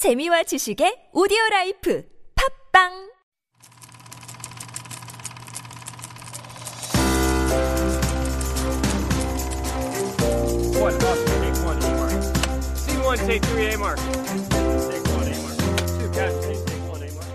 재미와 지식의 오디오 라이프 팝빵 One, up, take one, A mark. Scene one, take three, A mark. Take one, A mark. Two, casualties, take one, A mark.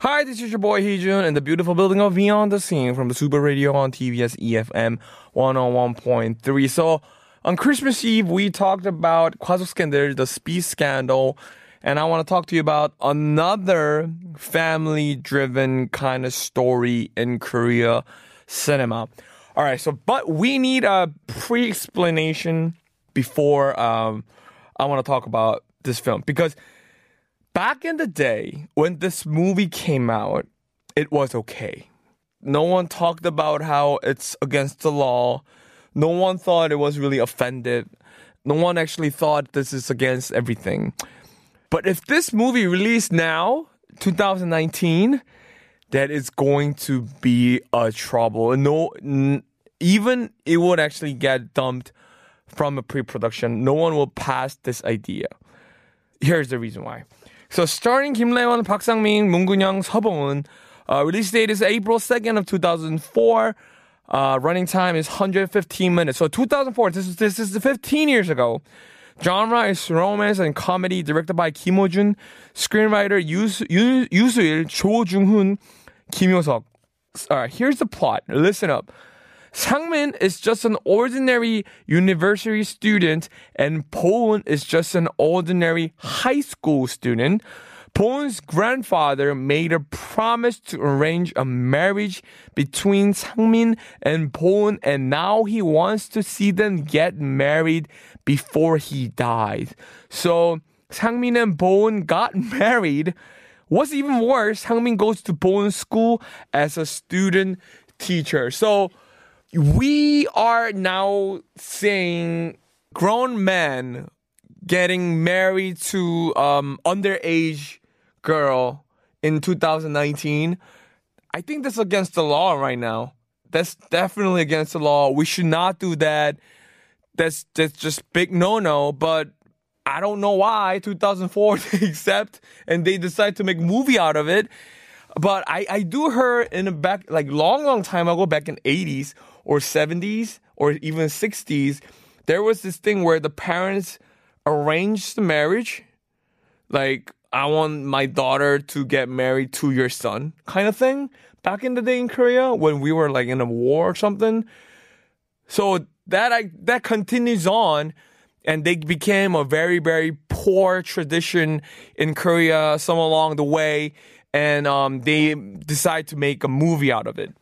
Hi, this is your boy Heejun in the beautiful building of Beyond the Scene from the Super Radio on TVS EFM 101.3. So, on Christmas Eve, we talked about 과속 scandal, the speed scandal, and I want to talk to you about another family-driven kind of story in Korea cinema. All right, so but we need a pre-explanation before um, I want to talk about this film because back in the day when this movie came out, it was okay. No one talked about how it's against the law. No one thought it was really offended. No one actually thought this is against everything. But if this movie released now, 2019, that is going to be a trouble. No, n- even it would actually get dumped from a pre-production. No one will pass this idea. Here's the reason why. So starring Kim Rae-won, Park Sang-min, Moon Young, Seo uh, release date is April 2nd of 2004. Uh, running time is 115 minutes. So 2004, this is, this is 15 years ago. Genre is romance and comedy, directed by Kim Ho-jun, screenwriter Yu- Yusuil, Cho Jung-hoon, Kim Yo-seok. All right, here's the plot. Listen up. Sangmin is just an ordinary university student and Bo-eun is just an ordinary high school student. Bo-eun's grandfather made a promise to arrange a marriage between Sangmin and Bo-eun and now he wants to see them get married before he died. So Sangmin and Bo-eun got married. What's even worse, Sangmin goes to Bo-eun's school as a student teacher. So we are now seeing grown men getting married to um underage girl in 2019 i think that's against the law right now. That's definitely against the law. We should not do that. That's that's just big no no but i don't know why 2004 they accept and they decide to make movie out of it. But I, I do heard in the back like long long time ago back in 80s or 70s or even 60s there was this thing where the parents arranged the marriage like i want my daughter to get married to your son kind of thing. Back in the day in korea when we were like in a war or something. So that I, that continues on and they became a very very poor tradition in Korea some along the way. And um, they decide to make a movie out of it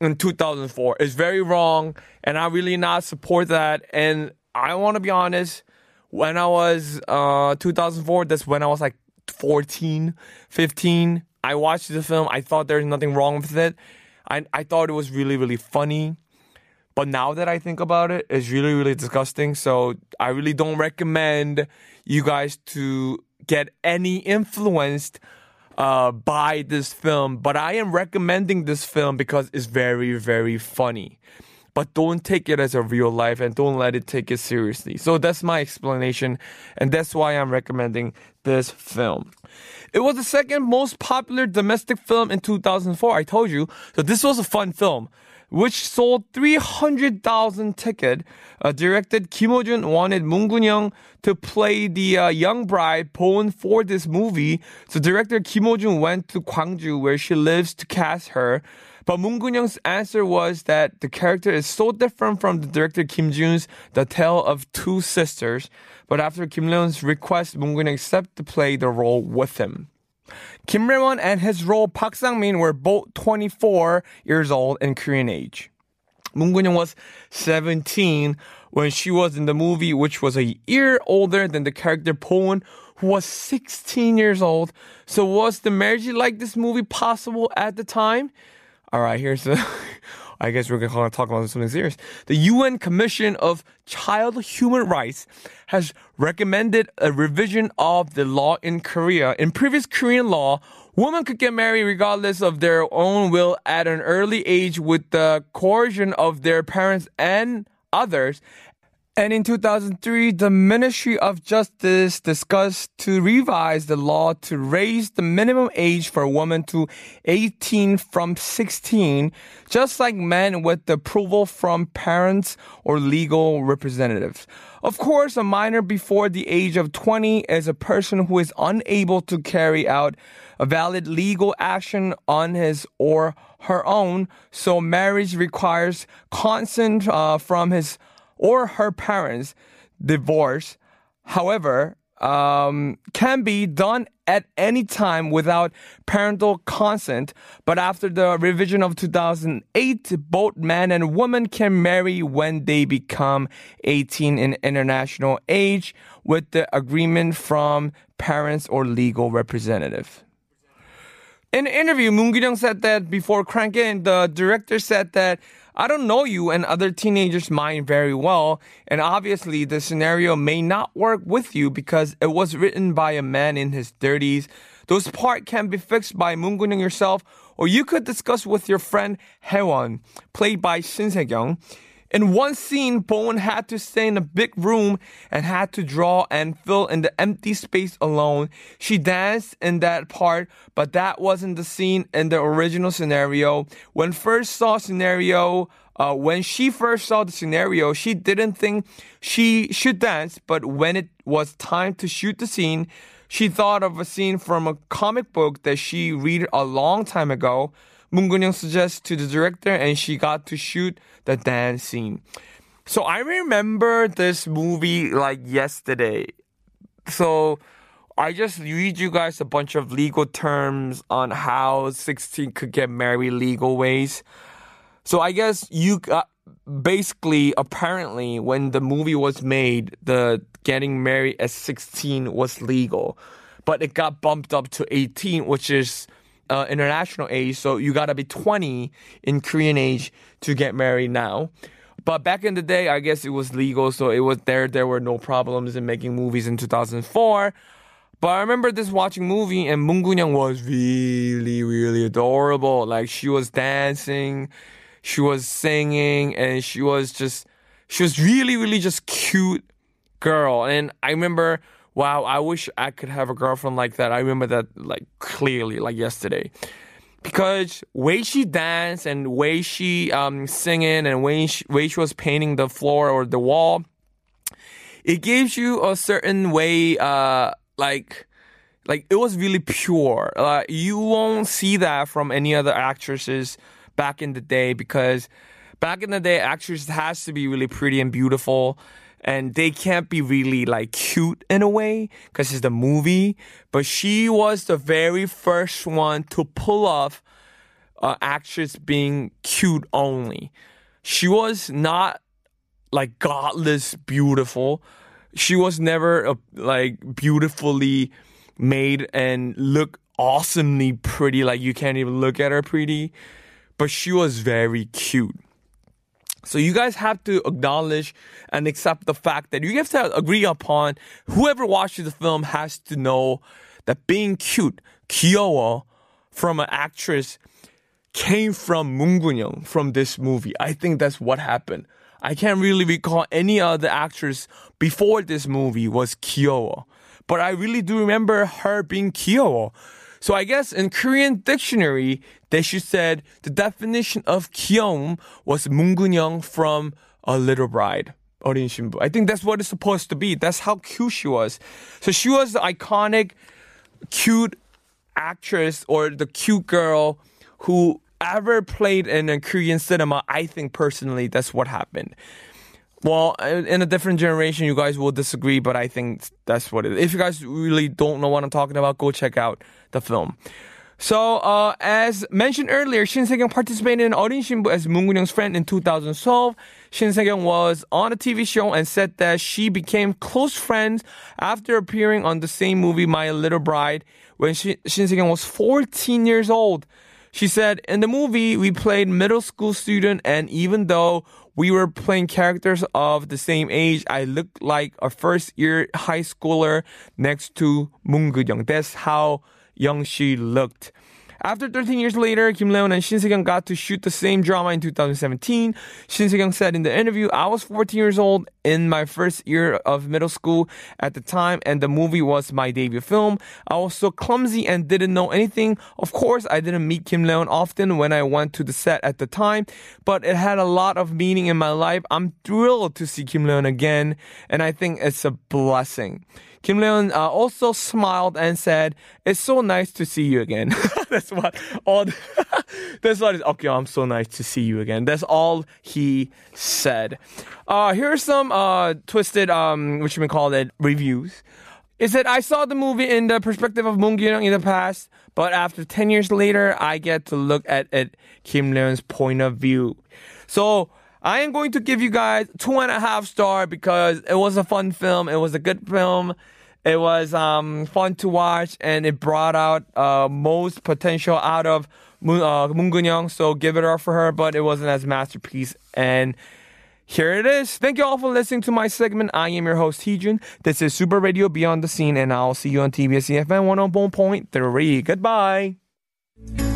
in 2004 it's very wrong and I really not support that. And I want to be honest when I was uh 2004 that's when I was like 14 15 I watched the film I thought there's nothing wrong with it I, I thought it was really really funny but now that I think about it, it's really, really disgusting. So I really don't recommend you guys to get any influenced uh, by this film. But I am recommending this film because it's very, very funny. But don't take it as a real life and don't let it take it seriously. So that's my explanation. And that's why I'm recommending this film. It was the second most popular domestic film in 2004. I told you. So this was a fun film which sold 300,000 tickets. Uh, directed Kim Ho-jun wanted Moon Geun-young to play the uh, young bride Bo-eun for this movie. So director Kim Ho-jun went to Gwangju where she lives to cast her. But Moon Young's answer was that the character is so different from the director Kim Jun's The Tale of Two Sisters. But after Kim Rae-won's request, Moon Young accepted to play the role with him. Kim Rae-won and his role Park Sang-min were both 24 years old in Korean age. Moon Young was 17 when she was in the movie, which was a year older than the character Bo-eun, who was 16 years old. So was the marriage like this movie possible at the time? All right, here's the. I guess we're going to talk about something serious. The UN Commission of Child Human Rights has recommended a revision of the law in Korea. In previous Korean law, women could get married regardless of their own will at an early age with the coercion of their parents and others. And in 2003, the Ministry of Justice discussed to revise the law to raise the minimum age for women to 18 from 16, just like men with the approval from parents or legal representatives. Of course, a minor before the age of 20 is a person who is unable to carry out a valid legal action on his or her own, so marriage requires consent uh, from his or her parents, divorce, however, um, can be done at any time without parental consent. But after the revision of 2008, both man and woman can marry when they become 18 in international age with the agreement from parents or legal representative. In an interview, Moon Kyung said that before Crank In, the director said that I don't know you and other teenagers' mind very well, and obviously the scenario may not work with you because it was written by a man in his 30s. Those part can be fixed by Moon Kyung yourself, or you could discuss with your friend Haewon, played by Shin Se-kyung. In one scene, Bo-eun had to stay in a big room and had to draw and fill in the empty space alone. She danced in that part, but that wasn't the scene in the original scenario. When first saw scenario, uh, when she first saw the scenario, she didn't think she should dance, but when it was time to shoot the scene, she thought of a scene from a comic book that she read a long time ago. Moon suggests to the director, and she got to shoot the dance scene. So I remember this movie like yesterday. So I just read you guys a bunch of legal terms on how 16 could get married legal ways. So I guess you got basically apparently when the movie was made, the getting married at 16 was legal, but it got bumped up to 18, which is uh, international age, so you gotta be 20 in Korean age to get married now. But back in the day, I guess it was legal, so it was there. There were no problems in making movies in 2004. But I remember this watching movie, and Moon Kyung was really, really adorable. Like she was dancing, she was singing, and she was just, she was really, really just cute girl. And I remember wow, I wish I could have a girlfriend like that. I remember that like clearly, like yesterday. Because way she danced and way she um singing and way she, way she was painting the floor or the wall, it gives you a certain way, uh, like, like it was really pure. Uh, you won't see that from any other actresses back in the day because back in the day, actresses has to be really pretty and beautiful and they can't be really like cute in a way because it's the movie. But she was the very first one to pull off uh, actress being cute only. She was not like godless beautiful. She was never uh, like beautifully made and look awesomely pretty. Like you can't even look at her pretty, but she was very cute. So you guys have to acknowledge and accept the fact that you have to agree upon whoever watches the film has to know that being cute, Kyoa, from an actress came from Moon from this movie. I think that's what happened. I can't really recall any other actress before this movie was Kyoa. But I really do remember her being Kyoa. So I guess in Korean dictionary, they should said the definition of kyom was Moon from A Little Bride. 어린 신부. I think that's what it's supposed to be. That's how cute she was. So she was the iconic, cute actress or the cute girl who ever played in a Korean cinema. I think personally that's what happened. Well, in a different generation, you guys will disagree, but I think that's what it is. If you guys really don't know what I'm talking about, go check out the film. So, uh, as mentioned earlier, Shin Se-kyung participated in 어린 신부 as Moon Kyung's friend in 2012. Shin Se-kyung was on a TV show and said that she became close friends after appearing on the same movie, My Little Bride, when Shin Se-kyung was 14 years old. She said, in the movie, we played middle school student and even though we were playing characters of the same age, I looked like a first year high schooler next to Moon Kyung. That's how young she looked. After 13 years later, Kim Rae-won and Shin Se-kyung got to shoot the same drama in 2017. Shin Se-kyung said in the interview, I was 14 years old in my first year of middle school at the time, and the movie was my debut film. I was so clumsy and didn't know anything. Of course, I didn't meet Kim Rae-won often when I went to the set at the time, but it had a lot of meaning in my life. I'm thrilled to see Kim Rae-won again, and I think it's a blessing. Kim Rae-won uh, also smiled and said, "It's so nice to see you again." that's what all. that's what is okay. I'm so nice to see you again. That's all he said. Uh, here's some uh, twisted, um, which we call it reviews. It said, I saw the movie in the perspective of Moon in the past, but after 10 years later, I get to look at it Kim Rae-won's point of view. So, I am going to give you guys two and a half star because it was a fun film. It was a good film. It was um, fun to watch and it brought out uh, most potential out of Moon, uh, Moon Young. So give it up for her, but it wasn't as masterpiece. And here it is. Thank you all for listening to my segment. I am your host, Heejun. This is Super Radio Beyond the Scene, and I'll see you on TBS EFM 101.3. Goodbye.